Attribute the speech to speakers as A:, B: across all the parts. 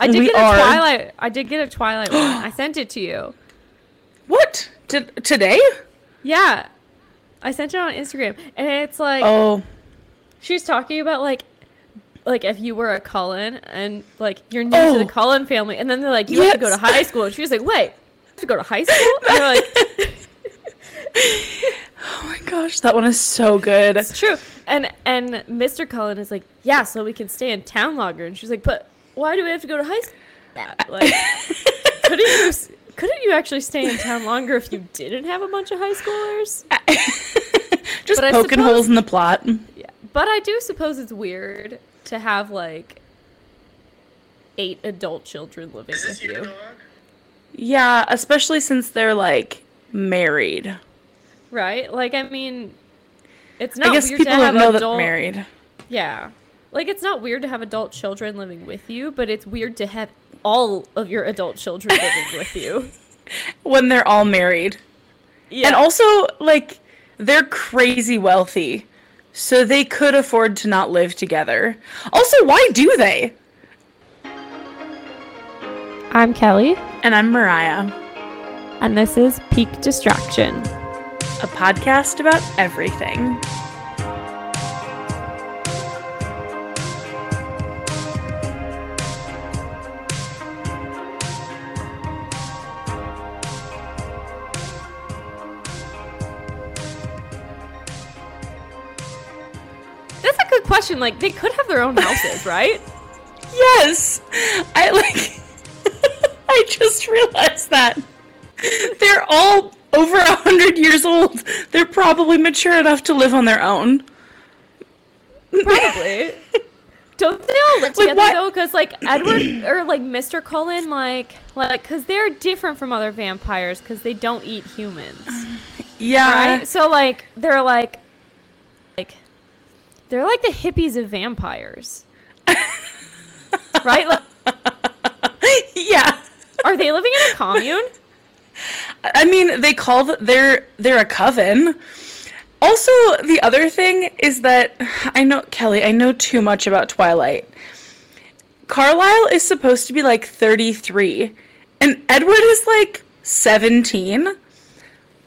A: I did
B: We
A: get a
B: are.
A: Twilight. I did get a Twilight one. I sent it to you.
B: What? T- today?
A: Yeah, I sent it on Instagram, and it's like
B: Oh,
A: she's talking about like. Like if you were a Cullen and like you're new to
B: Oh.
A: the Cullen family, and then they're like you have to go to high school, and she was like, "Wait, I have to go to high school?" And you're like,
B: oh my gosh, that one is so good.
A: It's true. And and Mr. Cullen is like, yeah, so we can stay in town longer. And she's like, but why do we have to go to high school? Like, couldn't you couldn't you actually stay in town longer if you didn't have a bunch of high schoolers?
B: Just
A: But
B: poking
A: suppose-
B: holes in the plot.
A: Yeah, but I do suppose it's weird to have like eight adult children living with you,
B: Yeah, especially since they're like married.
A: right? Like, I mean, it's not.
B: I
A: not
B: guess
A: weird
B: people
A: to have
B: don't know that
A: adult.
B: they're married.
A: Yeah. Like it's not weird to have adult children living with you, but it's weird to have all of your adult children living with you.
B: when they're all married.
A: Yeah.
B: And also, like, they're crazy wealthy. So they could afford to not live together. Also, why do they?
A: I'm Kelly,
B: And I'm Mariah,
A: and this is Peak Distraction.
B: a podcast about everything.
A: Question. Like they could have their own houses, right?
B: Yes! I like. I just realized that. They're all over a hundred years old. They're probably mature enough to live on their own.
A: Probably. Don't they all live together
B: what-
A: though? Because like Edward or like Mr. Cullen, like like because they're different from other vampires because they don't eat humans.
B: Yeah.
A: right? So like they're like like they're like the hippies of vampires. right? Like,
B: yeah.
A: are they living in a commune?
B: I mean, they call th- they're they're a coven. Also, the other thing is that I know Kelly. I know too much about Twilight. Carlisle is supposed to be like thirty three, and Edward is like seventeen.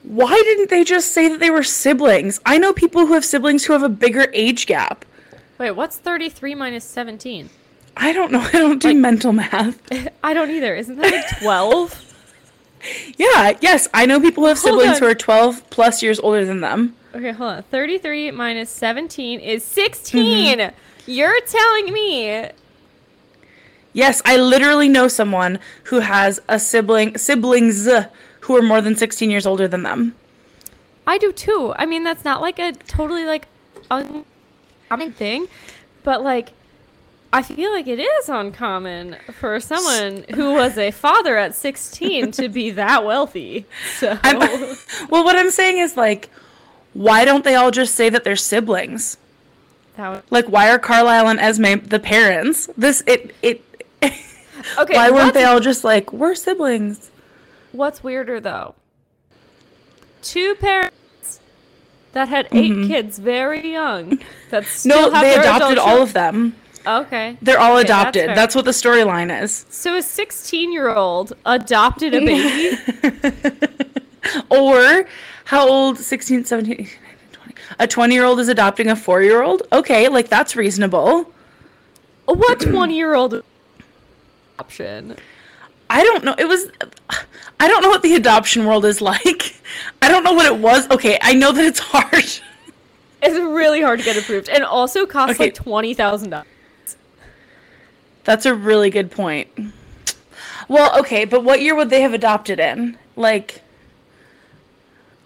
B: Why didn't they just say that they were siblings? I know people who have siblings who have a bigger age gap.
A: Wait, what's 33 minus 17?
B: I don't know. I don't do
A: Like-
B: mental math.
A: I don't either. Isn't that like 12?
B: Yeah, yes, I know people who have
A: Hold
B: siblings
A: on.
B: who are twelve plus years older than them.
A: okay, hold on. 33 minus 17 is 16. Mm-hmm. You're telling me
B: Yes, I literally know someone who has a sibling siblings uh, who are more than 16 years older than them.
A: I do too. I mean, that's not like a totally like uncommon thing, but like I feel like it is uncommon for someone who was a father at 16 to be that wealthy. So
B: I'm, well, what I'm saying is like why don't they all just say that they're siblings?
A: that would,
B: Like why are Carlisle and Esme the parents? This it it
A: okay.
B: why weren't they all just like we're siblings?
A: what's weirder though? Two parents that had 8 kids very young That's still
B: Mm-hmm. No, they adopted all of them.
A: Okay.
B: They're all
A: Okay,
B: adopted.
A: fair.
B: That's, what the storyline is.
A: So a 16 year old adopted a baby.
B: Or how old 16, 17, 18, 19, 20. A 20 year old is adopting a 4 year old? Okay, like that's reasonable.
A: what 20 year old adoption?
B: I don't know. It was. I don't know what the adoption world is like. I don't know what it was. Okay, I know that it's hard.
A: It's really hard to get approved, and also costs
B: Okay.
A: like twenty thousand dollars.
B: That's a really good point. Well, okay, but what year would they have adopted in? Like,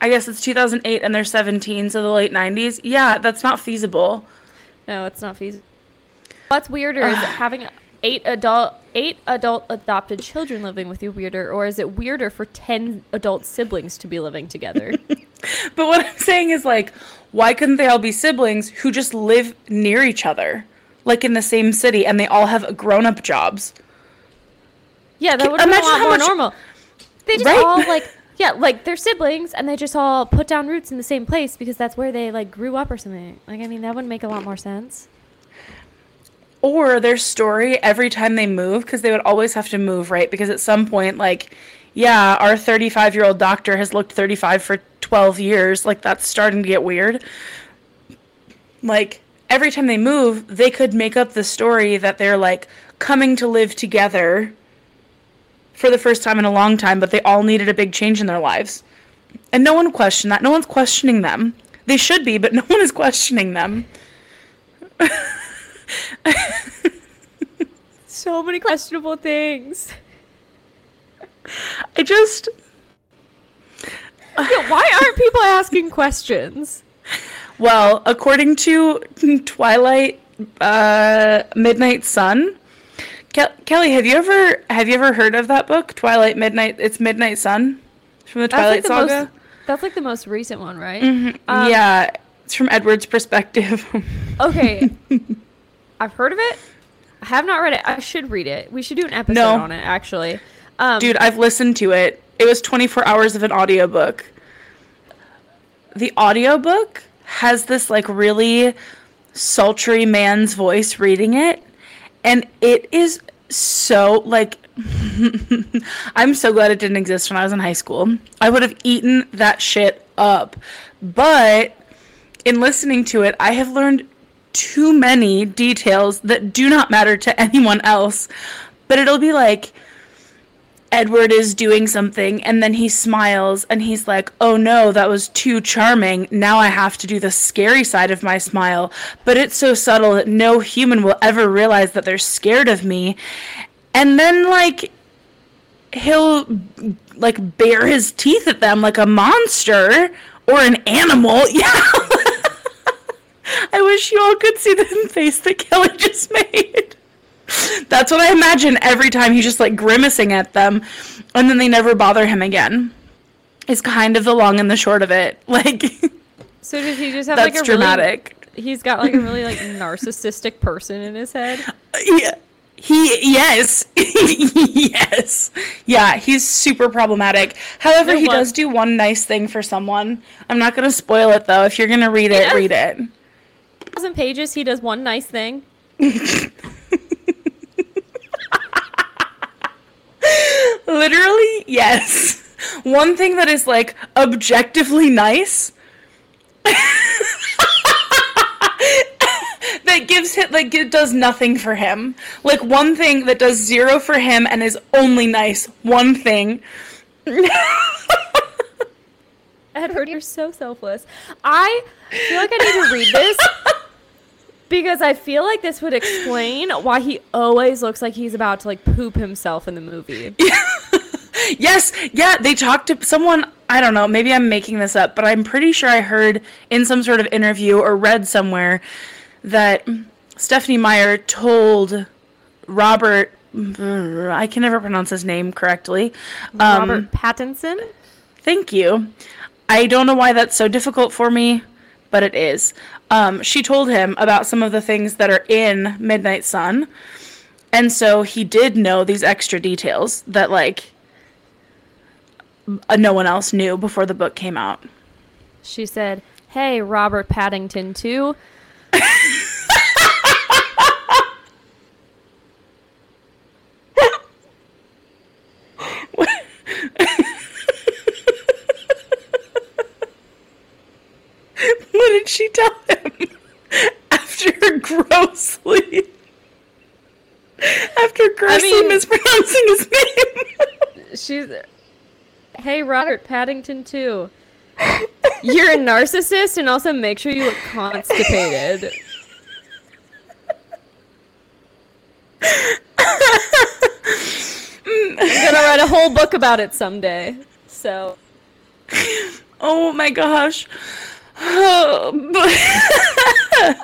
B: I guess it's 2008 and they're 17, so the late 90s. Yeah, that's not feasible.
A: No, it's not feasible. What's weirder is having eight adult eight adult adopted children living with you weirder, or is it weirder for ten adult siblings to be living together?
B: But what I'm saying is, like, why couldn't they all be siblings who just live near each other? Like in the same city and they all have grown up jobs?
A: yeah, that would be a lot
B: how
A: more
B: much-
A: normal. They just
B: Right?
A: all like yeah, like they're siblings, and they just all put down roots in the same place because that's where they like grew up or something. Like I mean, that would make a lot more sense.
B: Or their story every time they move because they would always have to move right? Because at some point like yeah our 35 year old doctor has looked 35 for 12 years. Like that's starting to get weird. Like every time they move they could make up the story that they're like coming to live together for the first time in a long time but they all needed a big change in their lives. And no one questioned that. No one's questioning them. They should be but no one is questioning them
A: So many questionable things.
B: I just
A: Yeah, why aren't people asking questions?
B: well, according to Twilight uh, Midnight Sun, Ke- Kelly, have you ever have you ever heard of that book, Twilight Midnight? It's Midnight Sun from the Twilight
A: the
B: Saga.
A: most that's like the most recent one, right? Um,
B: yeah, it's from Edward's perspective.
A: Okay. I've heard of it. I have not read it. I should read it. We should do an episode
B: No.
A: on it actually. Um,
B: Dude, I've listened to it. It was 24 hours of an audiobook. The audiobook has this like really sultry man's voice reading it, and it is so like I'm so glad it didn't exist when I was in high school. I would have eaten that shit up. But in listening to it, I have learned too many details that do not matter to anyone else. But it'll be like Edward is doing something and then he smiles and he's like, "Oh no, that was too charming. Now I have to do the scary side of my smile." But it's so subtle that no human will ever realize that they're scared of me. And then like he'll like bare his teeth at them like a monster or an animal. Yeah. I wish you all could see the face that Kelly just made. That's what I imagine every time he's just like grimacing at them, and then they never bother him again. Is kind of the long and the short of it. Like
A: so does he just have
B: that's
A: like a
B: dramatic.
A: really he's got like a really like narcissistic person in his head?
B: Uh, yeah. He yes. yes. Yeah, he's super problematic. However,
A: No,
B: he does do one nice thing for someone. I'm not going to spoil it though. If you're going to read it,
A: Yeah.
B: read it.
A: Thousand pages, he does one nice thing.
B: Literally, yes. One thing that is like objectively nice that gives him like it does nothing for him. Like one thing that does zero for him and is only nice. One thing.
A: Edward, you're so selfless. I feel like I need to read this because I feel like this would explain why he always looks like he's about to like poop himself in the movie.
B: Yes, yeah, they talked to someone, I don't know, maybe I'm making this up, but I'm pretty sure I heard in some sort of interview or read somewhere that Stephenie Meyer told Robert, I can never pronounce his name correctly. Um,
A: Robert Pattinson.
B: Thank you. I don't know why that's so difficult for me, but it is. Um, she told him about some of the things that are in Midnight Sun. And so he did know these extra details that, like, uh, no one else knew before the book came out.
A: She said, "Hey, Robert Paddington too."
B: what did she tell him? Grossly. After grossly
A: mean-
B: mispronouncing his name.
A: She's, "Hey, Robert Paddington too." You're a narcissist, and also make sure you look constipated. I'm gonna write a whole book about it someday. So
B: Oh my gosh. Oh, but-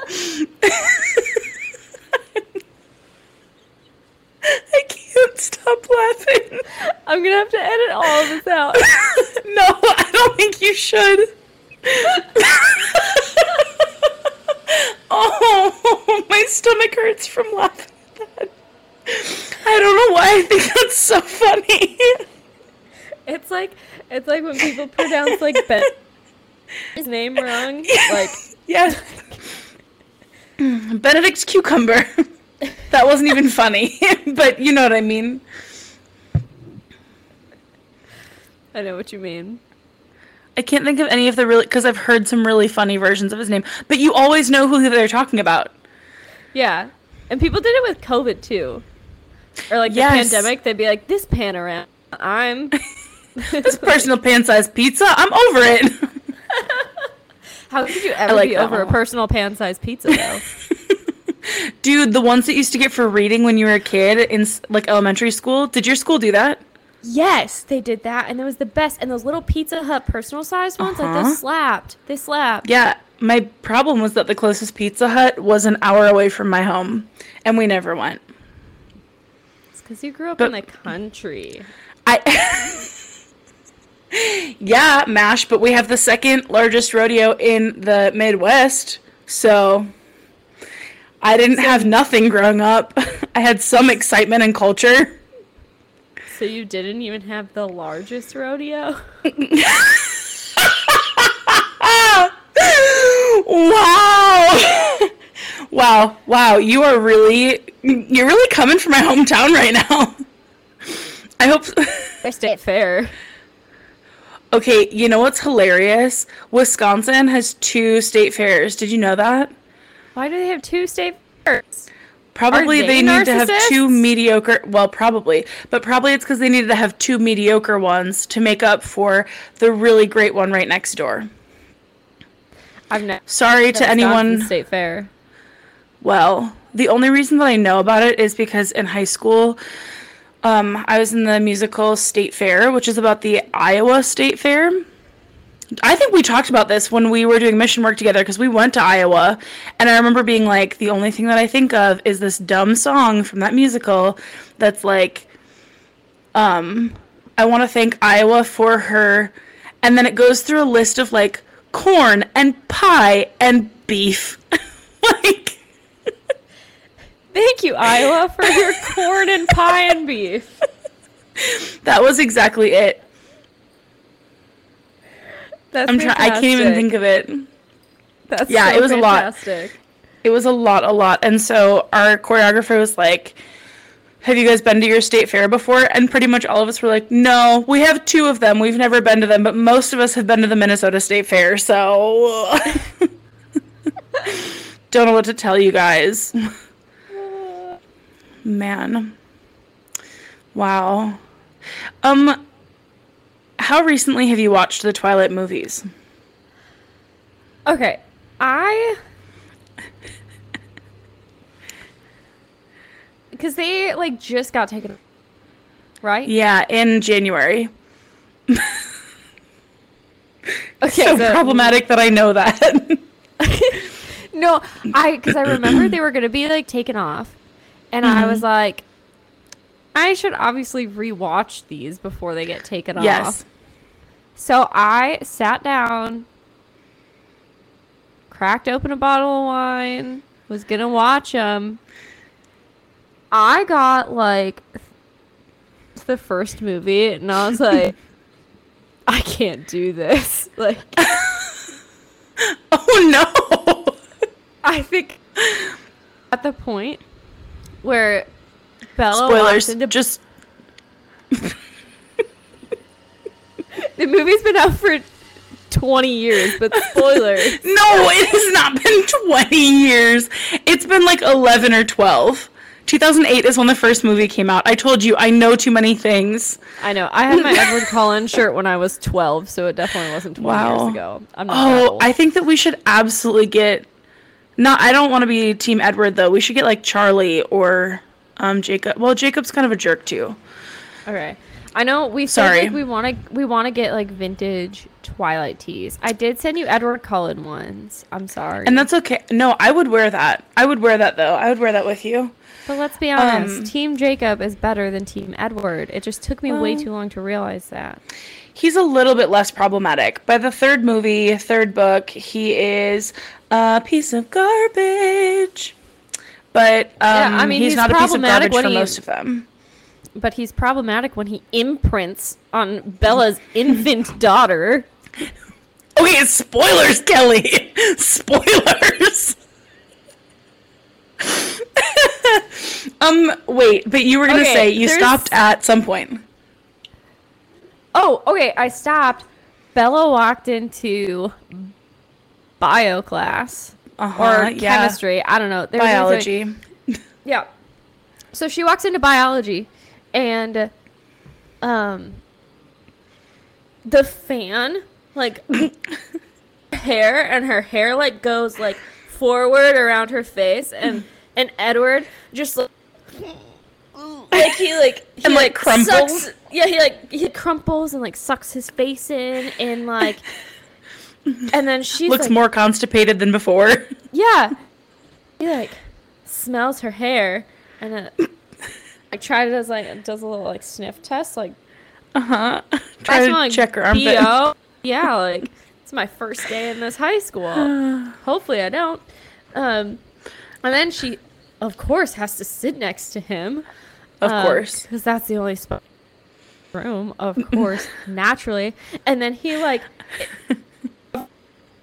B: I can't stop laughing.
A: I'm gonna have to edit all of this out.
B: no, I don't think you should. oh, my stomach hurts from laughing at that. I don't know why I think that's so funny.
A: It's like it's like when people pronounce like Ben his name wrong. Like
B: yes. Mm, Benedict's cucumber. That wasn't even funny, but you know what I mean.
A: I know what you mean.
B: I can't think of any of the really because I've heard some really funny versions of his name, but you always know who they're talking about.
A: Yeah. And people did it with COVID too. Or like
B: Yes.
A: the pandemic, they'd be like, this panorama, I'm.
B: This personal pan-sized pizza, I'm over it.
A: How could you ever
B: like
A: be over a personal pan sized pizza though?
B: Dude, the ones that you used to get for reading when you were a kid in like elementary school. Did your school do that?
A: Yes, they did that, and it was the best. And those little Pizza Hut personal sized ones, like
B: Uh-huh.
A: those slapped. They slapped.
B: Yeah, my problem was that the closest Pizza Hut was an hour away from my home, and we never went.
A: It's because you grew up
B: But-
A: in the country.
B: I Yeah, MASH, but we have the second largest rodeo in the Midwest. So I didn't have nothing growing up. I had some excitement and culture.
A: So you didn't even have the largest rodeo?
B: wow. wow. Wow, you are really you're really coming for my hometown right now. I hope
A: State Fair.
B: Okay, you know what's hilarious? Wisconsin has two state fairs. Did you know that?
A: Why do they have two state fairs?
B: Probably they,
A: they
B: need to have two mediocre. Well, probably, but probably it's because they needed to have two mediocre ones to make up for the really great one right next door.
A: I've never
B: Sorry to anyone.
A: State Fair.
B: Well, the only reason that I know about it is because in high school, um, I was in the musical State Fair, which is about the Iowa State Fair. I think we talked about this when we were doing mission work together because we went to Iowa, and I remember being like, the only thing that I think of is this dumb song from that musical that's like, um, I want to thank Iowa for her, and then it goes through a list of like corn and pie and beef, like.
A: Thank you, Iowa, for your corn and pie and beef.
B: That was exactly it.
A: That's
B: I'm trying. I can't even think of it.
A: That's
B: Yeah,
A: so
B: it was a lot. It was a lot, a lot. And so our choreographer was like, "Have you guys been to your state fair before?" And pretty much all of us were like, "No, we have two of them. We've never been to them, but most of us have been to the Minnesota State Fair." So don't know what to tell you guys. Man. Wow. Um how recently have you watched the Twilight movies?
A: Okay, I because they like just got taken, right?
B: Yeah, in January.
A: Okay,
B: so
A: so-
B: problematic that I know that.
A: No, I because I remember they were gonna be like taken off, and I
B: Mm-hmm.
A: was like, I should obviously rewatch these before they get taken
B: yes.
A: off. So I sat down, cracked open a bottle of wine, was gonna watch them. I got like the first movie, and I was like, I can't do this. Like,
B: Oh no.
A: I think at the point where Bella
B: Spoilers.
A: into
B: Just
A: movie's been out for 20 years, but spoilers.
B: No, it has not been 20 years. It's been like 11 or 12. 2008 is when the first movie came out. I told you I know too many things.
A: I know. I had my Edward Cullen shirt when I was 12, so it definitely wasn't 20
B: Wow.
A: years ago. I'm not
B: Oh. I think that we should absolutely get not I don't want to be team Edward though. We should get like Charlie or um Jacob. Well, Jacob's kind of a jerk too.
A: Okay. I know we said
B: Sorry.
A: like we want to we want to get like vintage Twilight tees. I did send you Edward Cullen ones. I'm sorry.
B: And that's okay. No, I would wear that. I would wear that though. I would wear that with you.
A: but let's be honest,
B: um,
A: Team Jacob is better than Team Edward. It just took me way too long to realize that.
B: He's a little bit less problematic. By the third movie, third book, he is a piece of garbage. But um,
A: I mean,
B: he's,
A: he's
B: not a piece of garbage for
A: he-
B: most of them.
A: But he's problematic when he imprints on Bella's infant daughter.
B: Okay, spoilers, Kelly. spoilers. Um, wait, but you were gonna
A: Okay,
B: say you
A: there's-
B: stopped at some point.
A: Oh, okay. I stopped. Bella walked into bio class
B: Uh-huh,
A: or
B: yeah.
A: chemistry. I don't know. There was like-
B: Biology.
A: Yeah. So she walks into biology and um the fan like hair and her hair like goes like forward around her face and and Edward just like like he like he
B: And, like, crumples?
A: sucks- yeah, he like he crumples and like sucks his face in and like and then she
B: Looks
A: like,
B: more constipated than before.
A: yeah. He like smells her hair and it like tried it as like does a little like sniff test like
B: Uh-huh. Try to
A: like
B: check her armpit.
A: BO. Yeah, like it's my first day in this high school. Hopefully I don't. Um and then she of course has to sit next to him.
B: Of course.
A: Because that's the only spot room, of course, naturally. And then he like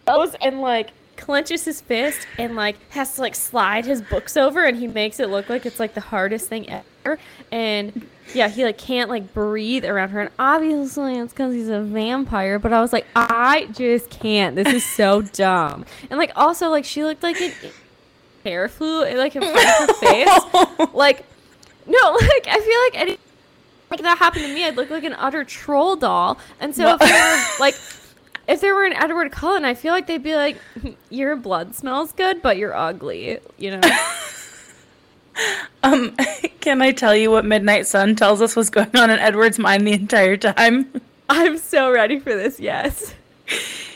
A: goes and like clenches his fist and like has to like slide his books over and he makes it look like it's like the hardest thing ever. And yeah, he like can't like breathe around her. And obviously it's because he's a vampire. But I was like, I just can't. This is so dumb. And like also like she looked like an hair flew like in front of her face. Like no, like I feel like any like that happened to me, I'd look like an utter troll doll. And so if there were like if there were an Edward Cullen, I feel like they'd be like, Your blood smells good, but you're ugly, you know?
B: Um, can I tell you what Midnight Sun tells us was going on in Edward's mind the entire time?
A: I'm so ready for this, yes.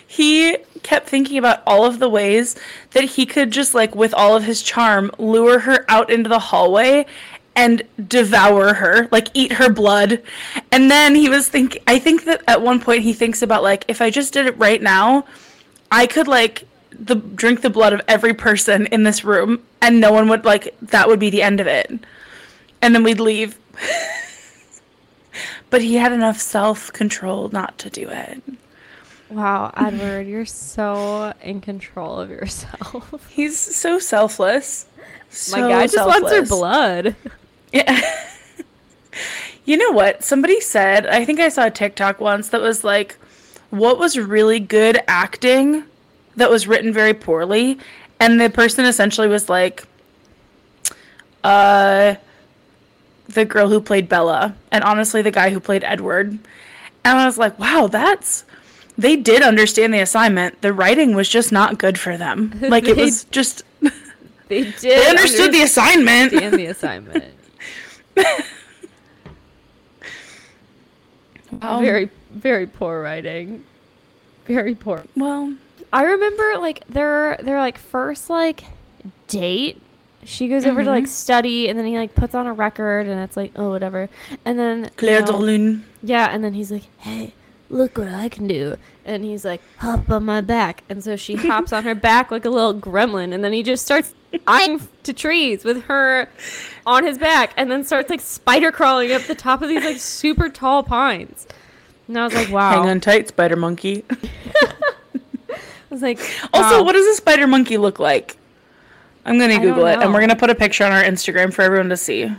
B: He kept thinking about all of the ways that he could just like with all of his charm lure her out into the hallway and devour her, like eat her blood. And then he was think I think that at one point he thinks about like if I just did it right now, I could like the drink the blood of every person in this room and no one would like that would be the end of it. And then we'd leave. but he had enough self-control not to do it.
A: Wow, Edward, you're so in control of yourself.
B: He's so selfless.
A: My
B: So
A: guy just wants her blood.
B: Yeah. you know what? Somebody said, I think I saw a TikTok once that was like, what was really good acting that was written very poorly? And the person essentially was like, uh, the girl who played Bella, and honestly, the guy who played Edward. And I was like, wow, that's. They did understand the assignment. The writing was just not good for them. Like, it was just.
A: They did
B: They understood the assignment.
A: understand the assignment.
B: Wow.
A: Um, very, very poor writing. Very poor.
B: Well,
A: I remember like their their like first like date. She goes over to like mm-hmm. study, and then he like puts on a record, and it's like oh whatever. And then you
B: Clair
A: know,
B: de
A: yeah, and then he's like, hey, look what I can do, and he's like, hop on my back, and so she hops on her back like a little gremlin, and then he just starts eyeing to trees with her on his back, and then starts like spider crawling up the top of these like super tall pines. And I was like, wow.
B: Hang on tight, spider monkey.
A: I was like,
B: Also, what does a spider monkey look like? I'm gonna Google it, and we're gonna put a picture on our Instagram for everyone to see.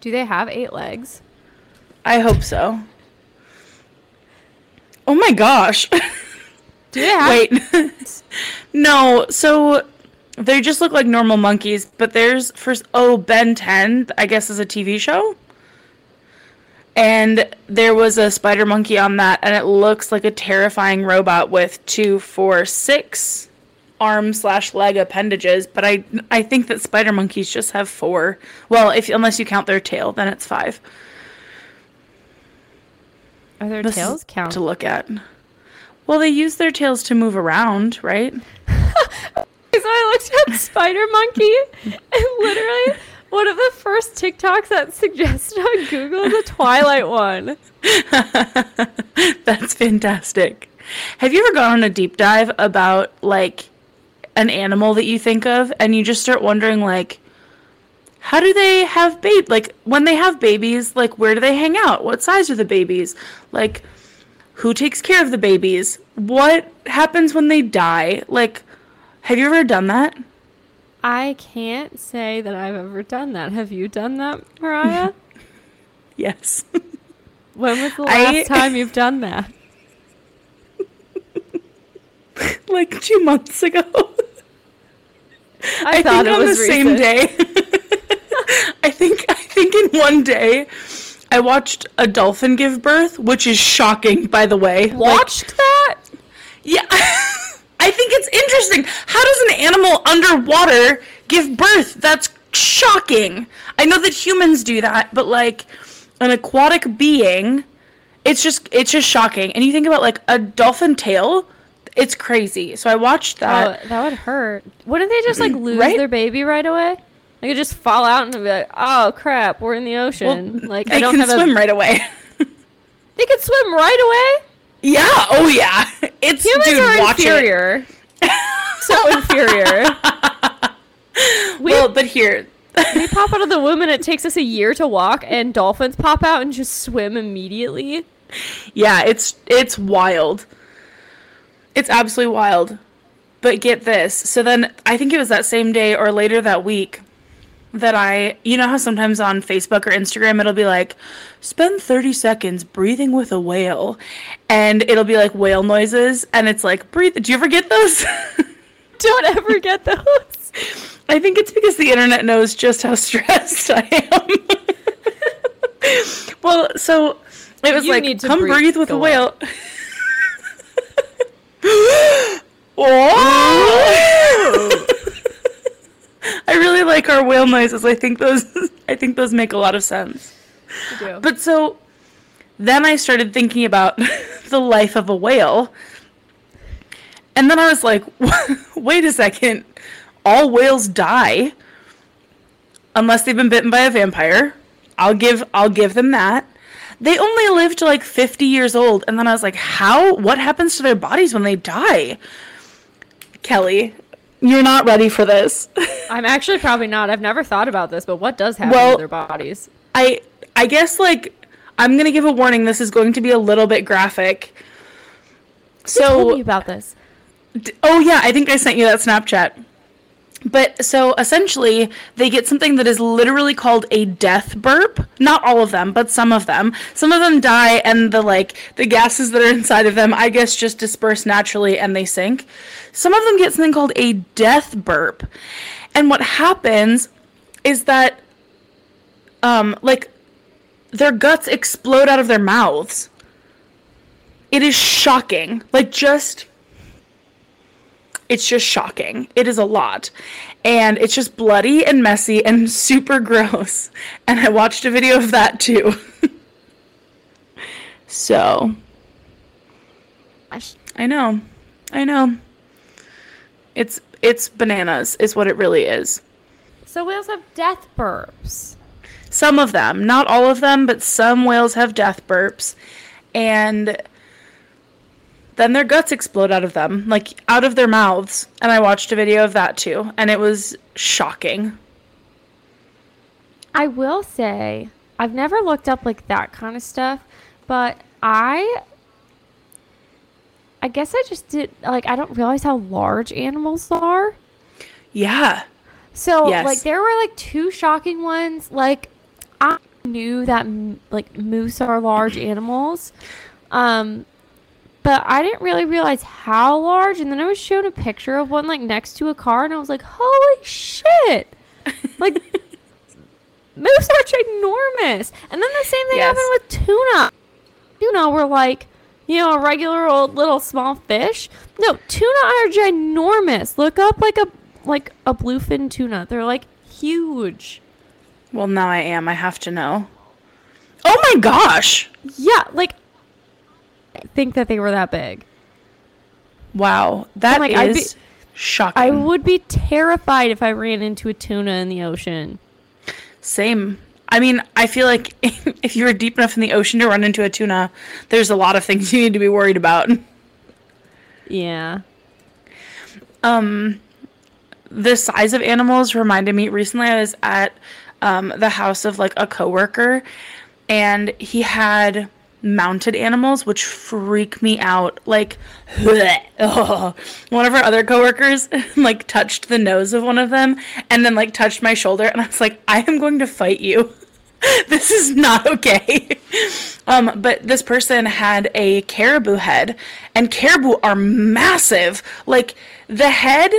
A: Do they have eight legs?
B: I hope so. Oh my gosh!
A: Do they have?
B: Wait, no. So they just look like normal monkeys, but there's first. Oh, Ben 10, I guess, is a TV show. And there was a spider monkey on that, and it looks like a terrifying robot with two, four, six arm slash leg appendages. But I, I think that spider monkeys just have four. Well, if unless you count their tail, then it's five.
A: Are their
B: This
A: tails count?
B: to look at. Well, they use their tails to move around, right?
A: So I looked up spider monkey, and literally one of the first TikToks that suggested on Google is a Twilight one.
B: That's fantastic. Have you ever gone on a deep dive about like an animal that you think of and you just start wondering like how do they have babe like when they have babies like where do they hang out? What size are the babies? Like who takes care of the babies? What happens when they die? Like have you ever done that?
A: I can't say that I've ever done that. Have you done that, Mariah?
B: Yes.
A: when was the
B: I-
A: last time you've done that?
B: like two months ago.
A: I, thought it
B: on
A: was
B: the same day. I think I think in one day I watched a dolphin give birth, which is shocking, by the way. Like,
A: Watched that?
B: yeah. I think it's interesting. How does an animal underwater give birth? That's shocking. I know that humans do that, but like an aquatic being, it's just it's just shocking. And you think about like a dolphin tail, it's crazy. So I watched that.
A: oh, that would hurt. Wouldn't they just like lose
B: Right?
A: their baby right away? They could just fall out and be like, "Oh crap, we're in the ocean." like
B: they
A: I don't
B: can
A: have
B: swim
A: a.
B: right away.
A: They could swim right away.
B: yeah. Oh yeah. It's
A: Humans
B: dude.
A: are
B: watch
A: inferior. so inferior.
B: it. Well, but here,
A: We pop out of the womb and it takes us a year to walk, and dolphins pop out and just swim immediately.
B: yeah, it's it's wild. It's absolutely wild. But get this. So then I think it was that same day or later that week that I, you know how sometimes on Facebook or Instagram it'll be like, spend 30 seconds breathing with a whale. And it'll be like whale noises. And it's like, breathe. Do you ever get those?
A: Don't ever get those.
B: I think it's because the internet knows just how stressed I am. well, so it was
A: You
B: like,
A: need to
B: come
A: breathe-
B: breathe, with
A: go
B: a whale. Whoa! Oh! Like our whale noises. I think those I think those make a lot of sense. But so then I started thinking about the life of a whale. And then I was like, wait a second. All whales die unless they've been bitten by a vampire. I'll give I'll give them that. They only live to like 50 years old and then I was like, how what happens to their bodies when they die? Kelly, you're not ready for this.
A: I'm actually probably not. I've never thought about this, but what does happen
B: Well-
A: to their bodies?
B: I I guess like I'm gonna give a warning. This is going to be a little bit graphic.
A: Who told me
B: So,
A: about this?
B: d- oh yeah, I think I sent you that Snapchat. But so essentially, they get something that is literally called a death burp. Not all of them, but some of them. Some of them die, and the like the gases that are inside of them, I guess, just disperse naturally and they sink. Some of them get something called a death burp, and what happens is that, um, like their guts explode out of their mouths. It is shocking. Like just it's just shocking. It is a lot. And it's just bloody and messy and super gross. And I watched a video of that too. so, I know. I know. It's it's bananas is what it really is.
A: So whales have death burps.
B: Some of them, not all of them, but some whales have death burps. And then their guts explode out of them, like out of their mouths. And I watched a video of that too, and it was shocking.
A: I will say, I've never looked up like that kind of stuff, but I I guess I just did like I don't realize how large animals are.
B: Yeah.
A: So
B: Yes.
A: like there were like two shocking ones. Like I knew that like moose are large animals, um, but I didn't really realize how large. And then I was shown a picture of one like next to a car, and I was like, "Holy shit!" Like moose are ginormous. And then the same thing
B: Yes.
A: happened with tuna. Tuna were like. You know, a regular old little small fish. No, tuna are ginormous. Look up like a like a bluefin tuna. They're like huge.
B: Well, now I am. I have to know. Oh my gosh.
A: Yeah, like think that they were that big.
B: Wow. That is
A: like, I'd be-
B: shocking.
A: I would be terrified if I ran into a tuna in the ocean.
B: Same. I mean, I feel like if you were deep enough in the ocean to run into a tuna, there's a lot of things you need to be worried about.
A: Yeah.
B: um the size of animals reminded me recently I was at um the house of like a coworker and he had mounted animals, which freak me out. Like, ugh. one of our other coworkers like touched the nose of one of them and then like touched my shoulder, and I was like, I am going to fight you. this is not okay. Um, but this person had a caribou head, and caribou are massive. Like the head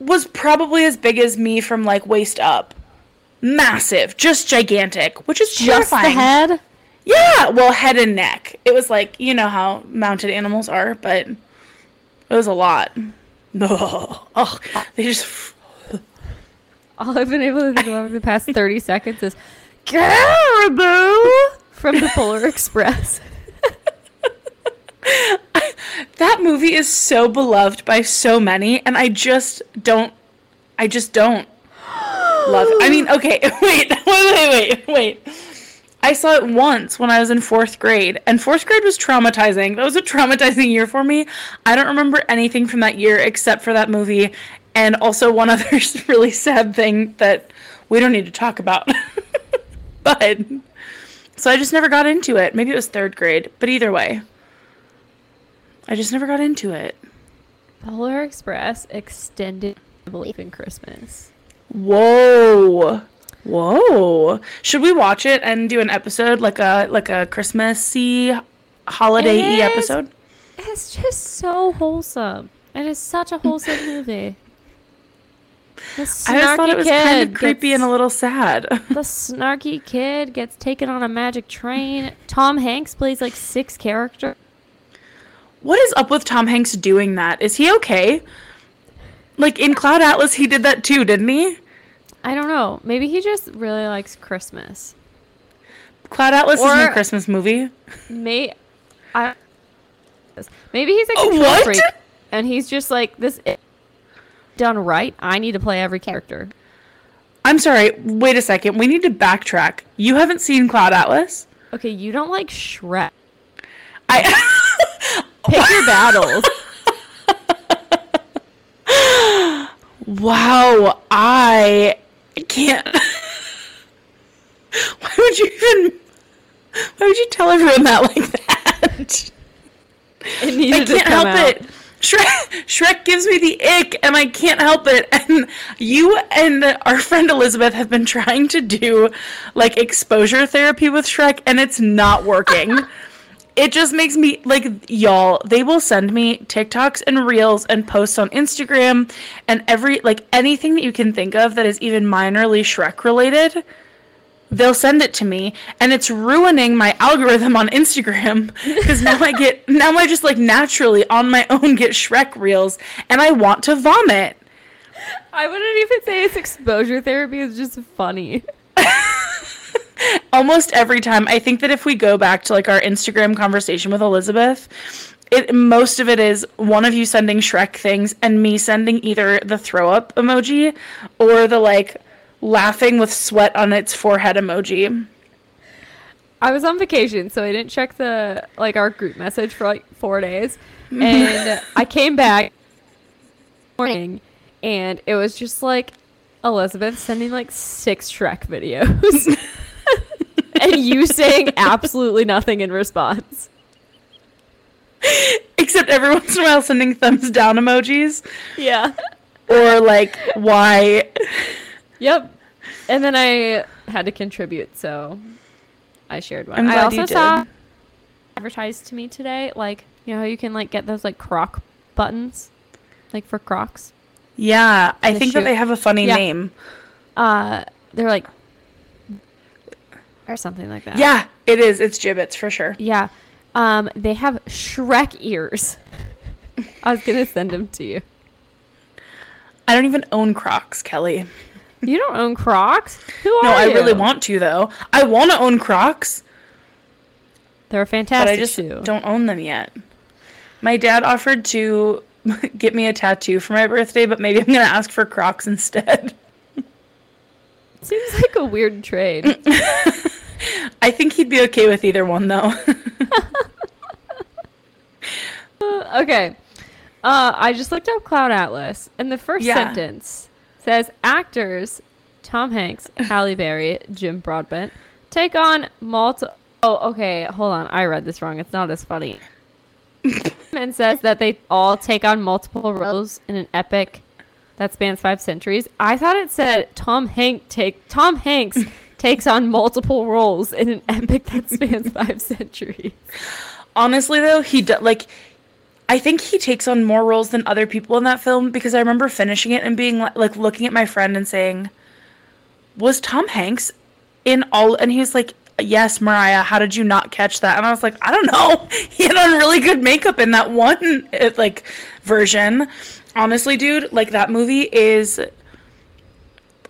B: was probably as big as me from like waist up. Massive, just gigantic, which is
A: Just the head?
B: Yeah, well, head and neck. It was like you know how mounted animals are, but it was a lot. No, Oh, they just
A: All I've been able to think about for the past 30 seconds is Caribou from the Polar Express.
B: that movie is so beloved by so many, and I just don't. I just don't love it. I mean, okay, wait, wait, wait, wait, wait. I saw it once when I was in fourth grade, and fourth grade was traumatizing. That was a traumatizing year for me. I don't remember anything from that year except for that movie, and also one other really sad thing that we don't need to talk about. but so I just never got into it. Maybe it was third grade, but either way, I just never got into it.
A: Polar Express extended belief in Christmas.
B: Whoa. Whoa. Should we watch it and do an episode like a like a Christmassy holiday y episode?
A: It's just so wholesome. It is such a wholesome movie. The
B: I just thought it was kind of creepy and a little sad.
A: The snarky kid gets taken on a magic train. Tom Hanks plays like six characters.
B: what is up with Tom Hanks doing that? Is he okay? Like in Cloud Atlas he did that too, didn't he?
A: I don't know. Maybe he just really likes Christmas.
B: Cloud Atlas is a Christmas movie.
A: May I maybe he's a
B: Oh,
A: control
B: what?
A: freak and he's just like this done right. I need to play every character.
B: I'm sorry, wait a second. We need to backtrack. You haven't seen Cloud Atlas?
A: Okay, you don't like Shrek.
B: I
A: Pick your battles.
B: Wow, I can't. Why would you even? Why would you tell everyone that like that?
A: It
B: I
A: needed to
B: can't
A: come
B: help
A: out.
B: it. Shrek, Shrek gives me the ick, and I can't help it. And you and our friend Elizabeth have been trying to do like exposure therapy with Shrek, and it's not working. it just makes me like y'all. They will send me TikToks and reels and posts on Instagram and every like anything that you can think of that is even minorly Shrek related they'll send it to me and it's ruining my algorithm on Instagram because now I get now I just like naturally on my own get Shrek reels and I want to vomit.
A: I wouldn't even say it's exposure therapy. It's just funny.
B: Almost every time I think that if we go back to like our Instagram conversation with Elizabeth, it most of it is one of you sending Shrek things and me sending either the throw up emoji or the like laughing with sweat on its forehead emoji.
A: I was on vacation, so I didn't check the like our group message for like four days, and I came back morning, and it was just like Elizabeth sending like six Shrek videos, and you saying absolutely nothing in response.
B: Except every once in a while sending thumbs down emojis
A: Yeah.
B: or like why
A: Yep. And then I had to contribute, so I shared one. I also saw advertised to me today, like you know you can like get those like Croc buttons, like for Crocs.
B: Yeah, I think that they have a funny
A: Yeah.
B: name.
A: Uh, they're like or something like that.
B: Yeah, it is. It's Jibbitz for sure.
A: Yeah. Um, they have Shrek ears. I was gonna send them to you.
B: I don't even own Crocs, Kelly.
A: You don't own Crocs? Who are you?
B: No, I really want to though. I want to own Crocs,
A: They're a
B: but
A: fantastic
B: I just
A: shoe.
B: don't own them yet. My dad offered to get me a tattoo for my birthday, but maybe I'm going to ask for Crocs instead.
A: Seems like a weird trade.
B: I think he'd be okay with either one though.
A: okay. Uh, I just looked up Cloud Atlas, and the first
B: Yeah.
A: sentence says actors Tom Hanks, Halle Berry, Jim Broadbent take on multi- Oh, okay. Hold on. I read this wrong. It's not as funny. and says that they all take on multiple roles in an epic that spans five centuries. I thought it said Tom Hank take Tom Hanks takes on multiple roles in an epic that spans five centuries.
B: Honestly, though, he do, like. I think he takes on more roles than other people in that film because I remember finishing it and being like, like looking at my friend and saying, "Was Tom Hanks in all?" And he was like, "Yes, Mariah. How did you not catch that?" And I was like, "I don't know. He had on really good makeup in that one uh, like version." Honestly, dude, like that movie is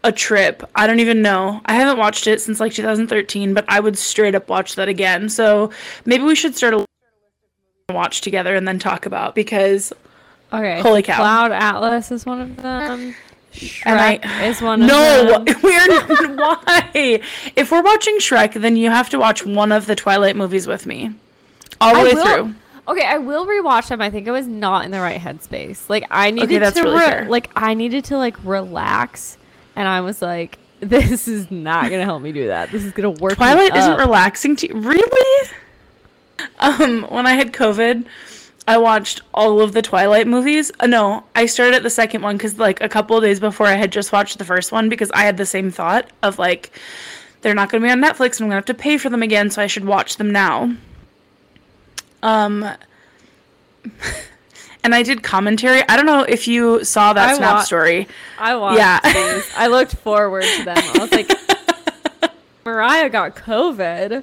B: a trip. I don't even know. I haven't watched it since like 2013, but I would straight up watch that again. So maybe we should start a watch together and then talk about because
A: Okay.
B: Holy cow.
A: Cloud Atlas is one of them. Shrek
B: And I-
A: is one of
B: no, we're not, why? If we're watching Shrek, then you have to watch one of the Twilight movies with me, all the
A: I
B: way
A: will-
B: through.
A: Okay, I will rewatch them. I think I was not in the right headspace. Like I needed
B: that's
A: to
B: really
A: re-
B: fair.
A: like I needed to like relax and I was like this is not going to help me do that. This is going to work me
B: Twilight isn't
A: up.
B: relaxing to you. Really? Um, when I had COVID, I watched all of the Twilight movies. Uh, no, I started at the second one because like a couple of days before I had just watched the first one because I had the same thought of like they're not going to be on Netflix and I'm going to have to pay for them again, so I should watch them now. Um, and I did commentary. I don't know if you saw that
A: I
B: Snap
A: wa-
B: story.
A: I watched
B: Yeah.
A: these. I looked forward to them. I was like Mariah got COVID.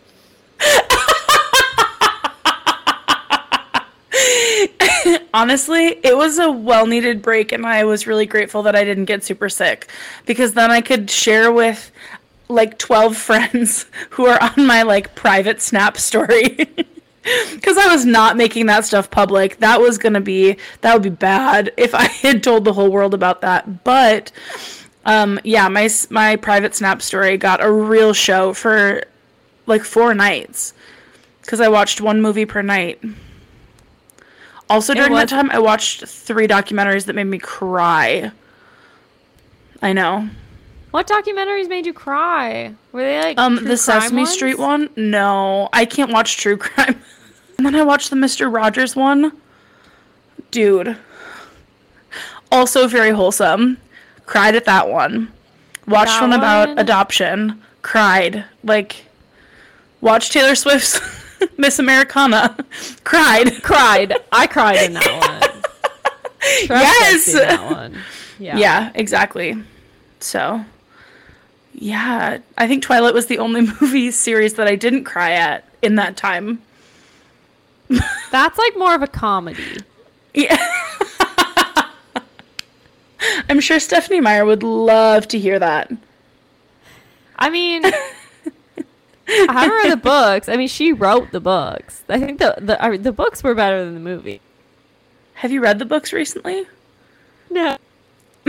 B: Honestly, it was a well needed break, and I was really grateful that I didn't get super sick because then I could share with like 12 friends who are on my like private Snap story. Because I was not making that stuff public. That was gonna be that would be bad if I had told the whole world about that. But um, yeah, my my private Snap story got a real show for like four nights because I watched one movie per night. Also, during that time, I watched three documentaries that made me cry. I know.
A: What documentaries made you cry? Were they like
B: Um, the Sesame
A: ones?
B: Street one? No, I can't watch true crime. And then I watched the Mister Rogers one. Dude. Also very wholesome. Cried at that one. Watched
A: That
B: one about
A: one?
B: adoption. Cried. Like, watched Taylor Swift's Miss Americana. Cried.
A: Cried. I cried in that one.
B: Yes!
A: that one. Yeah.
B: Yeah, exactly. So, yeah, I think Twilight was the only movie series that I didn't cry at in that time.
A: That's like more of a comedy.
B: Yeah. I'm sure Stephenie Meyer would love to hear that.
A: I mean, I haven't read the books. I mean, she wrote the books. I think the the I mean, the books were better than the movie.
B: Have you read the books recently?
A: No.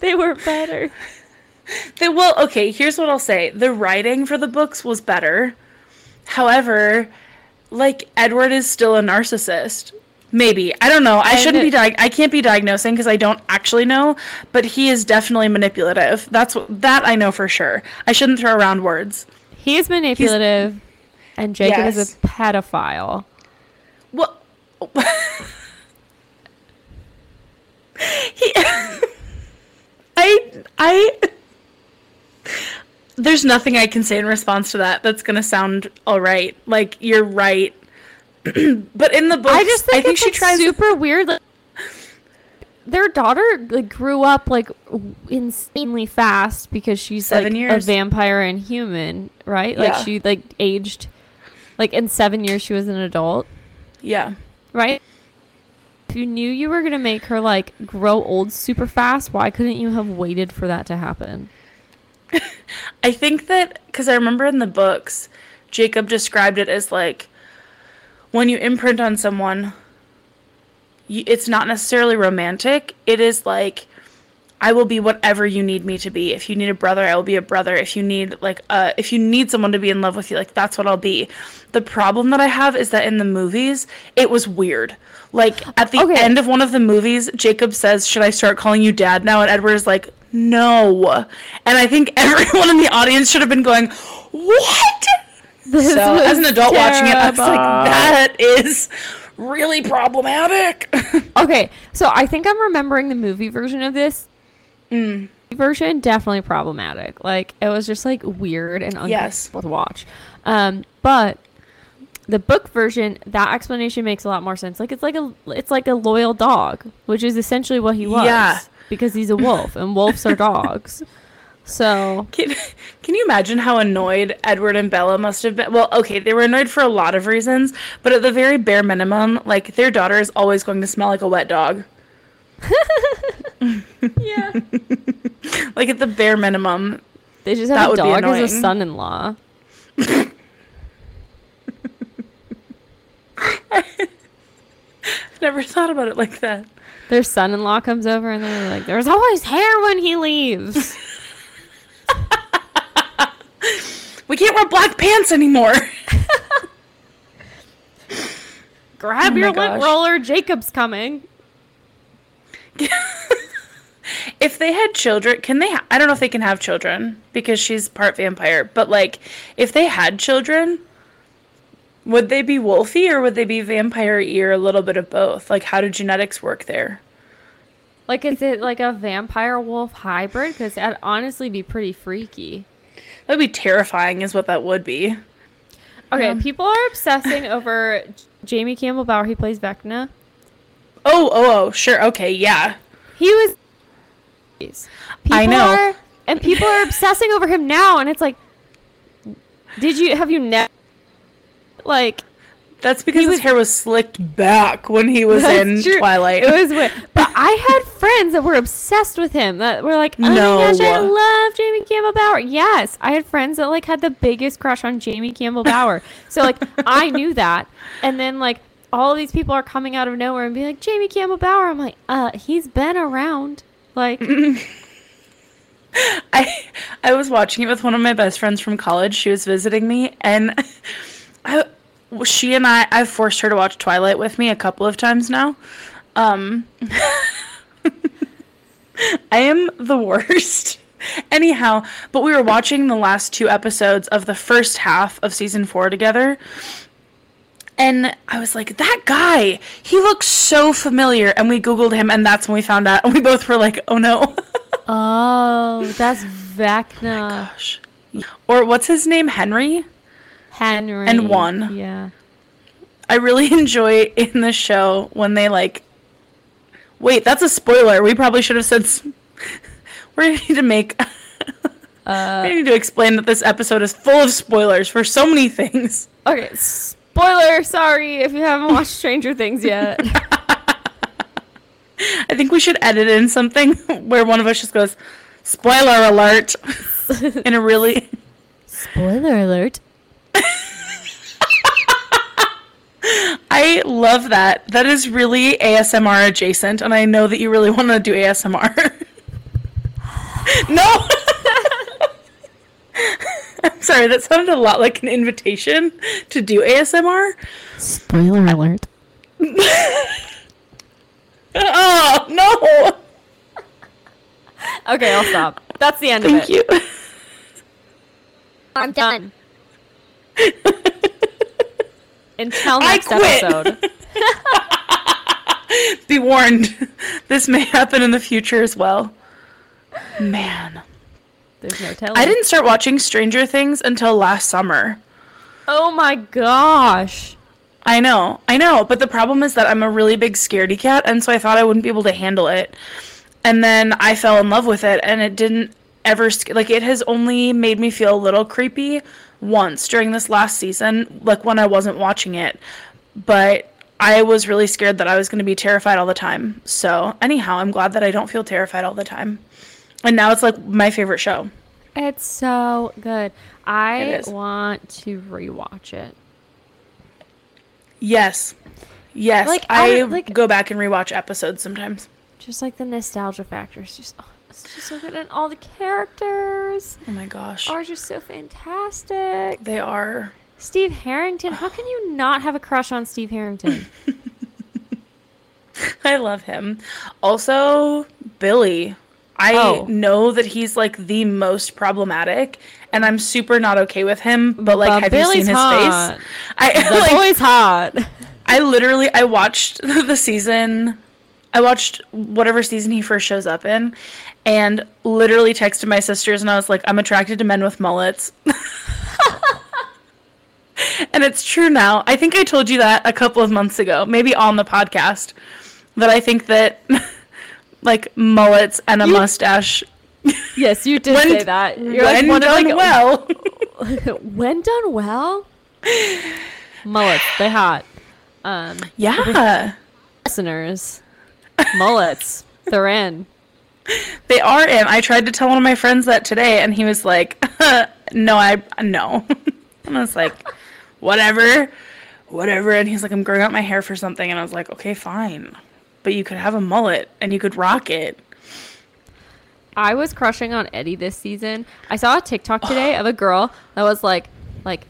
A: they were better.
B: They well, okay, here's what I'll say. The writing for the books was better. However, like Edward is still a narcissist. Maybe. I don't know. I
A: And
B: shouldn't be di- I can't be diagnosing because I don't actually know, but he is definitely manipulative. That's what that I know for sure. I shouldn't throw around words.
A: He's manipulative, and Jacob is a pedophile.
B: Well, he, I, I, there's nothing I can say in response to that that's gonna sound all right. Like you're right, but in the book,
A: I just think, it's
B: she
A: like,
B: tries.
A: super weird. Like, their daughter like grew up like insanely fast because she's
B: Seven
A: like a vampire and human, right? Like
B: Yeah.
A: she like aged, like in seven years she was an adult,
B: yeah,
A: right? If you knew you were gonna make her like grow old super fast, why couldn't you have waited for that to happen?
B: I think that because I remember in the books, Jacob described it as like when you imprint on someone, you, it's not necessarily romantic. It is like I will be whatever you need me to be. If you need a brother, I will be a brother. If you need like uh if you need someone to be in love with you, like that's what I'll be. The problem that I have is that in the movies, it was weird. Like at the
A: Okay.
B: end of one of the movies, Jacob says, "Should I start calling you dad now?" And Edward is like, no. And I think everyone in the audience should have been going, what?
A: This
B: so as an adult watching it, I was like, that is really problematic.
A: Okay, so I think I'm remembering the movie version of this.
B: Mm.
A: Version definitely problematic. Like it was just like weird and
B: Yes.
A: uncomfortable to watch. Um, but the book version, that explanation makes a lot more sense. Like it's like a it's like a loyal dog, which is essentially what he was.
B: Yeah.
A: Because he's a wolf, and wolves are dogs. So
B: Can, can you imagine how annoyed Edward and Bella must have been? Well, okay, they were annoyed for a lot of reasons, but at the very bare minimum, like their daughter is always going to smell like a wet dog.
A: yeah,
B: Like at the bare minimum,
A: they just
B: That
A: have a
B: would
A: dog as a son-in-law.
B: never thought about it like that.
A: Their son-in-law comes over and they're like, "There's always hair when he leaves."
B: We can't wear black pants anymore.
A: Grab
B: Oh
A: your lint roller, Jacob's coming.
B: if they had children, can they? Ha- I don't know if they can have children because she's part vampire. But like, if they had children, would they be wolfy or would they be vampire or a little bit of both? Like, how do genetics work there?
A: Like, is it like a vampire wolf hybrid? Because that'd honestly be pretty freaky.
B: That'd be terrifying, is what that would be.
A: Okay,
B: Yeah.
A: people are obsessing over Jamie Campbell Bower. He plays Vecna.
B: Oh, oh, oh, sure, okay, yeah.
A: He was. People
B: I know.
A: Are, and people are obsessing over him now, and it's like, did you have you never like?
B: That's because his
A: was-
B: hair was slicked back when he was in
A: true.
B: Twilight.
A: It was weird. But I had friends that were obsessed with him that were like, oh
B: No.
A: my gosh, I love Jamie Campbell Bower. Yes. I had friends that like had the biggest crush on Jamie Campbell Bower. so like I knew that. And then like all these people are coming out of nowhere and being like, Jamie Campbell Bower. I'm like, uh, he's been around. Like
B: I I was watching it with one of my best friends from college. She was visiting me, and I she and I I've forced her to watch Twilight with me a couple of times now. Um, I am the worst. Anyhow, but we were watching the last two episodes of the first half of season four together. And I was like, that guy, he looks so familiar. And we Googled him, and that's when we found out. And we both were like, oh no.
A: Oh, that's Vecna.
B: Gosh. Or what's his name? Henry?
A: Henry.
B: And one.
A: Yeah.
B: I really enjoy in the show when they like. Wait, that's a spoiler. We probably should have said. s- We need to make.
A: Uh,
B: we need to explain that this episode is full of spoilers for so many things.
A: okay, spoiler, sorry if you haven't watched Stranger Things yet.
B: I think we should edit in something where one of us just goes, "Spoiler alert," in a really.
A: Spoiler alert.
B: I love that. That is really ASMR adjacent, and I know that you really want to do ASMR. no! I'm sorry, that sounded a lot like an invitation to do ASMR.
A: Spoiler alert.
B: Oh, no!
A: Okay, I'll stop. That's the end of
B: Thank
A: it.
B: you.
A: I'm done. Until next episode.
B: Be warned, this may happen in the future as well. Man.
A: There's no telling.
B: I didn't start watching Stranger Things until last summer.
A: Oh my gosh.
B: I know, I know, but the problem is that I'm a really big scaredy cat, and so I thought I wouldn't be able to handle it. And then I fell in love with it, and it didn't ever like it has only made me feel a little creepy once during this last season, like when I wasn't watching it. But I was really scared that I was going to be terrified all the time. So anyhow, I'm glad that I don't feel terrified all the time. And now it's like my favorite show.
A: It's so good. I want to rewatch it.
B: Yes. Yes.
A: Like, I
B: I
A: like-
B: go back and rewatch episodes sometimes.
A: Just like the nostalgia factor. It's just, oh, it's just so good. And all the characters
B: Oh my gosh.
A: are just so fantastic.
B: They are.
A: Steve Harrington. How can you not have a crush on Steve Harrington?
B: I love him. Also, Billy. I
A: Oh.
B: know that he's like the most problematic, and I'm super not okay with him. But like,
A: But
B: have
A: Billy's
B: you seen his
A: hot.
B: face? I
A: The
B: like,
A: boy's hot.
B: I literally I watched the season. I watched whatever season he first shows up in, and literally texted my sisters, and I was like, I'm attracted to men with mullets. and it's true now. I think I told you that a couple of months ago, maybe on the podcast, that I think that like mullets and a
A: You-
B: mustache
A: Yes, you did
B: when,
A: say that. You're
B: when
A: like one of,
B: done
A: like,
B: well.
A: when done well. Mullets, they hot. Um,
B: yeah,
A: listeners, mullets, they're in.
B: they are in. I tried to tell one of my friends that today, and he was like, "No, I no." and I was like, "Whatever, whatever." And he's like, "I'm growing out my hair for something," and I was like, "Okay, fine." But you could have a mullet and you could rock it.
A: I was crushing on Eddie this season. I saw a TikTok today of a girl that was like, like,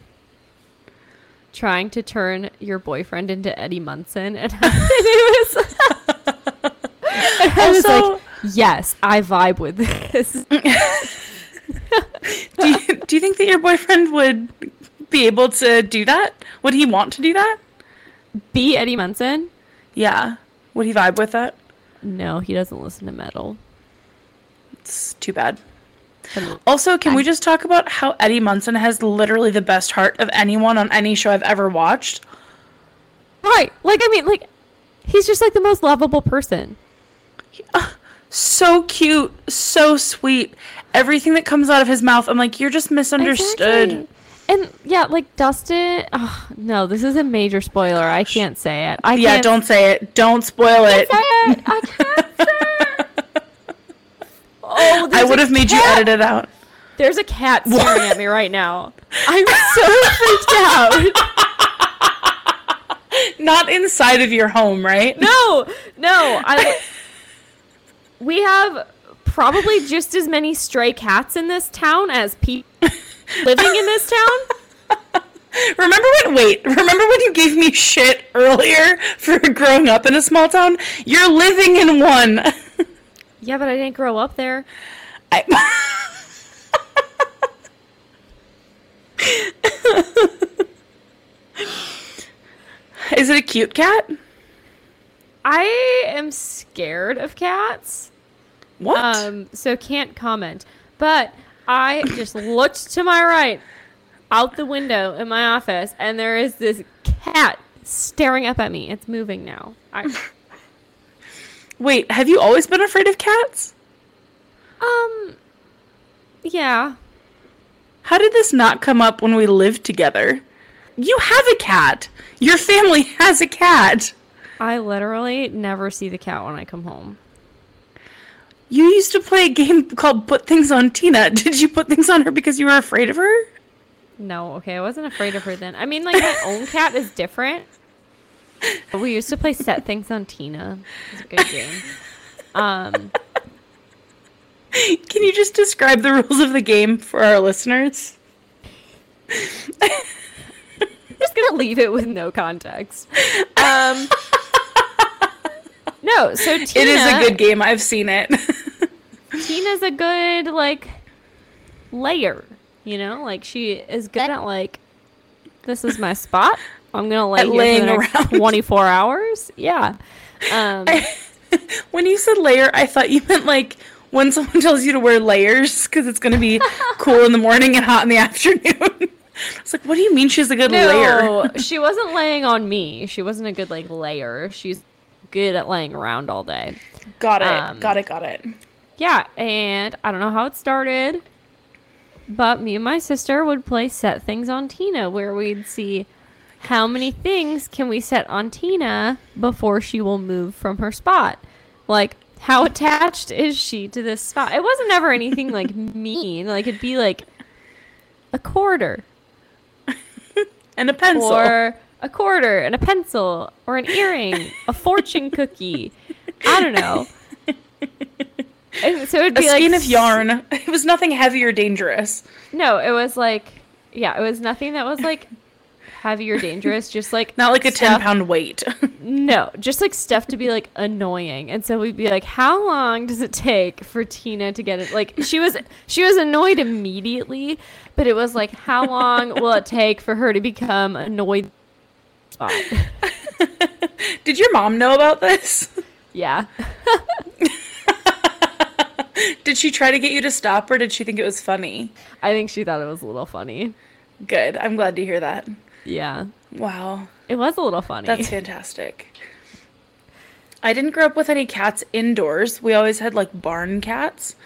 A: trying to turn your boyfriend into Eddie Munson, and it was. And I was
B: Also-
A: like, yes, I vibe with this.
B: Do you, do you think that your boyfriend would be able to do that? Would he want to do that?
A: Be Eddie Munson?
B: Yeah. Would he vibe with that?
A: No, he doesn't listen to metal.
B: It's too bad. Also, can we just talk about how Eddie Munson has literally the best heart of anyone on any show I've ever watched?
A: Right. Like, I mean, like, he's just like the most lovable person.
B: So cute, so sweet. Everything that comes out of his mouth, I'm like, you're just misunderstood.
A: Exactly. And yeah, like Dustin. Oh, no, this is a major spoiler. I can't say it. I
B: Yeah,
A: can't
B: don't say it. Don't spoil it.
A: say it. I can't say it. Oh,
B: I would have made you edit it out.
A: There's a cat staring at me right now. I'm so freaked out.
B: Not inside of your home, right?
A: No, no. I. We have probably just as many stray cats in this town as people living in this town.
B: Remember when, wait, remember when you gave me shit earlier for growing up in a small town? You're living in one.
A: Yeah, but I didn't grow up there.
B: I, Is it a cute cat?
A: I am scared of cats.
B: What?
A: Um, so can't comment. But I just looked to my right out the window in my office and there is this cat staring up at me. It's moving now. I,
B: Wait, have you always been afraid of cats?
A: um yeah.
B: How did this not come up when we lived together? You have a cat. Your family has a cat.
A: I literally never see the cat when I come home.
B: You used to play a game called Put Things on Tina. Did you put things on her because you were afraid of her?
A: No, okay, I wasn't afraid of her then. I mean, like my own cat is different. But we used to play set things on Tina. It's a good game. Um,
B: Can you just describe the rules of the game for our listeners?
A: I'm just gonna leave it with no context. Um, no, so Tina,
B: It is a good game. I've seen it.
A: Tina's a good like layer. You know, like she is good at like this is my spot. I'm gonna lay
B: At
A: here
B: laying
A: for the next
B: around.
A: 24 hours. Yeah. Um,
B: when you said layer, I thought you meant like when someone tells you to wear layers because it's going to be cool in the morning and hot in the afternoon. It's like, what do you mean she's a good layer?
A: no, she wasn't laying on me. She wasn't a good like layer. She's good at laying around all day.
B: Got it.
A: Um,
B: got it. Got it.
A: Yeah, and I don't know how it started, but me and my sister would play set things on Tina where we'd see how many things can we set on Tina before she will move from her spot. Like how attached is she to this spot? It wasn't ever anything like mean. Like it'd be like a quarter
B: And a pencil.
A: or a quarter and a pencil or an earring, a fortune cookie. I don't know. And so it'd
B: a
A: be like a
B: skein of yarn. It was nothing heavy or dangerous.
A: No, it was like, yeah, it was nothing that was like heavy or dangerous, just like
B: Not like a
A: stuff-
B: 10 pound weight.
A: No, just like stuff to be like annoying. And so we'd be like, how long does it take for Tina to get it? Like she was she was annoyed immediately, but it was like, how long will it take for her to become annoyed? Ah. Spot.
B: Did your mom know about this?
A: Yeah.
B: Did she try to get you to stop or did she think it was funny?
A: I think she thought it was a little funny.
B: Good. I'm glad to hear that.
A: Yeah.
B: Wow.
A: It was a little funny.
B: That's fantastic. I didn't grow up with any cats indoors. We always had like barn cats.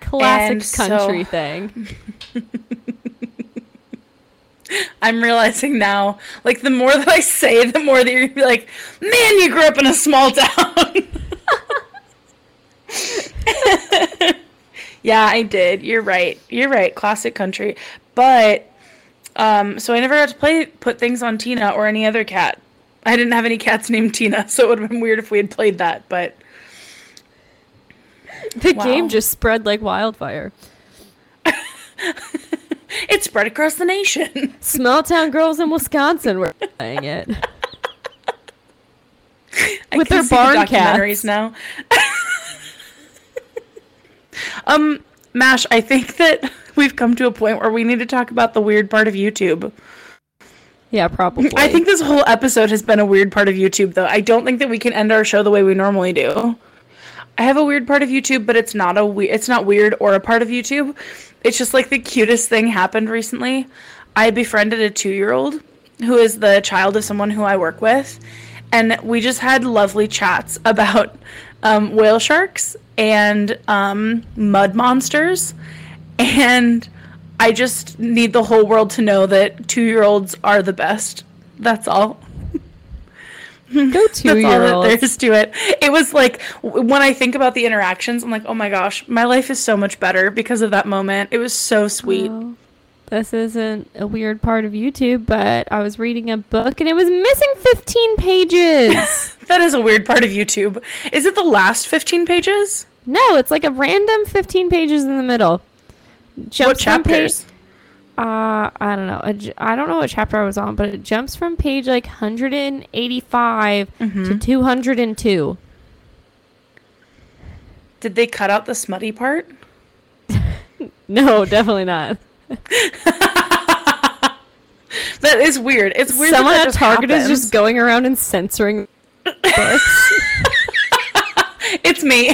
A: classic
B: and so-
A: country thing.
B: I'm realizing now, like the more that I say, the more that you're gonna be like, man, you grew up in a small town. yeah, I did. You're right. You're right. Classic country. But um, so I never got to play put things on Tina or any other cat. I didn't have any cats named Tina, so it would have been weird if we had played that. But
A: The
B: Wow.
A: game just spread like wildfire.
B: it spread across the nation.
A: Small town girls in Wisconsin were playing it.
B: I
A: With their
B: the
A: barn
B: documentaries
A: cats.
B: now. um, Mash, I think that we've come to a point where we need to talk about the weird part of YouTube.
A: Yeah, probably.
B: I think this whole episode has been a weird part of YouTube, though. I don't think that we can end our show the way we normally do. I have a weird part of YouTube, but it's not a we- it's not weird or a part of YouTube. It's just like the cutest thing happened recently. I befriended a 2-year-old who is the child of someone who I work with, and we just had lovely chats about um, whale sharks and um, mud monsters, and I just need the whole world to know that 2-year-olds are the best. That's all.
A: Go
B: That's
A: two
B: all
A: year
B: that
A: olds.
B: there is to it. It was like when I think about the interactions, I'm like, oh my gosh, my life is so much better because of that moment. It was so sweet.
A: Well, this isn't a weird part of YouTube, but I was reading a book and it was missing 15 pages.
B: That is a weird part of YouTube. Is it the last 15 pages?
A: no, it's like a random 15 pages in the middle.
B: what
A: from pa-
B: chapters?
A: Uh, I don't know. I don't know what chapter I was on, but it jumps from page like 185
B: Mm-hmm.
A: to 202.
B: Did they cut out the smutty part?
A: No, definitely not.
B: That is weird. It's weird.
A: Someone at Target is just going around and censoring books.
B: It's me.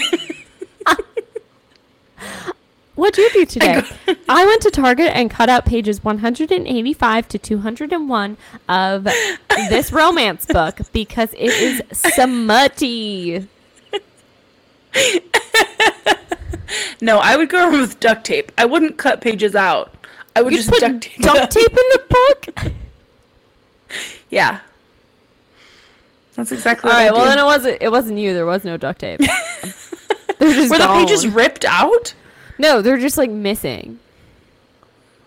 A: What'd you do today? I went to Target and cut out pages 185 to 201 of this romance book because it is smutty.
B: no, I would go with duct tape. I wouldn't cut pages out. I would
A: You
B: just
A: put
B: duct tape.
A: duct tape in the book?
B: Yeah. That's exactly
A: All
B: what I
A: right, well
B: do.
A: then it wasn't it wasn't you. There was no duct tape.
B: Were the pages ripped out?
A: No, they're just like missing.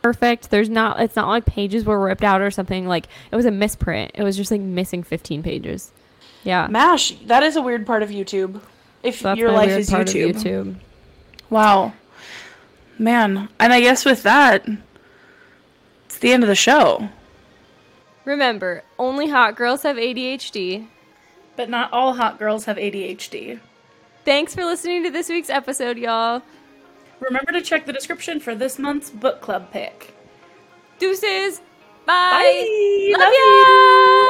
A: Perfect. There's not. It's not like pages were ripped out or something. Like it was a misprint. It was just like missing 15 pages. Yeah.
B: Mash, that is a weird part of YouTube. If
A: That's
B: your
A: my
B: life
A: weird
B: is
A: part
B: YouTube.
A: Of YouTube.
B: Wow. Man. And I guess with that, it's the end of the show.
A: Remember, only hot girls have ADHD.
B: But not all hot girls have ADHD.
A: Thanks for listening to this week's episode, y'all.
B: Remember to check the description for this month's book club pick.
A: Deuces.
B: Bye.
A: Love,
B: Love
A: ya.